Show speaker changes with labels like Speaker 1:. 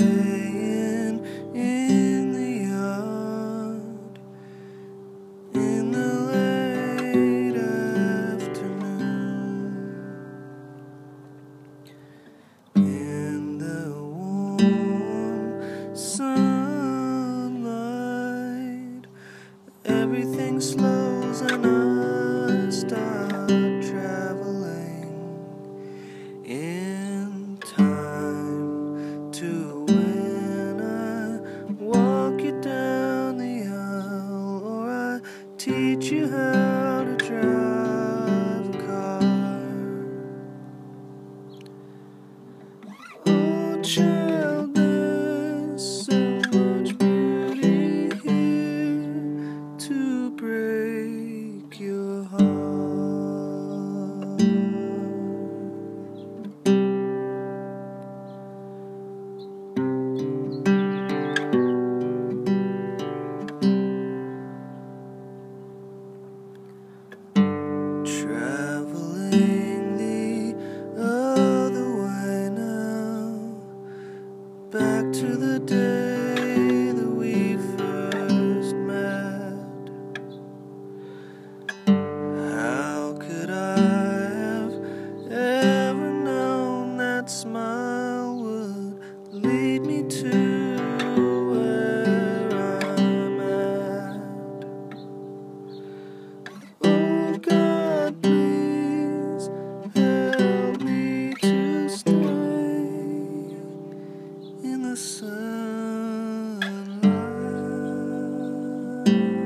Speaker 1: playing in the yard in the late afternoon in the warm sunlight. Everything slows and I you how to drive a car. Oh, back to the day that we first met. How could I have ever known that smile would lead me to the sunlight.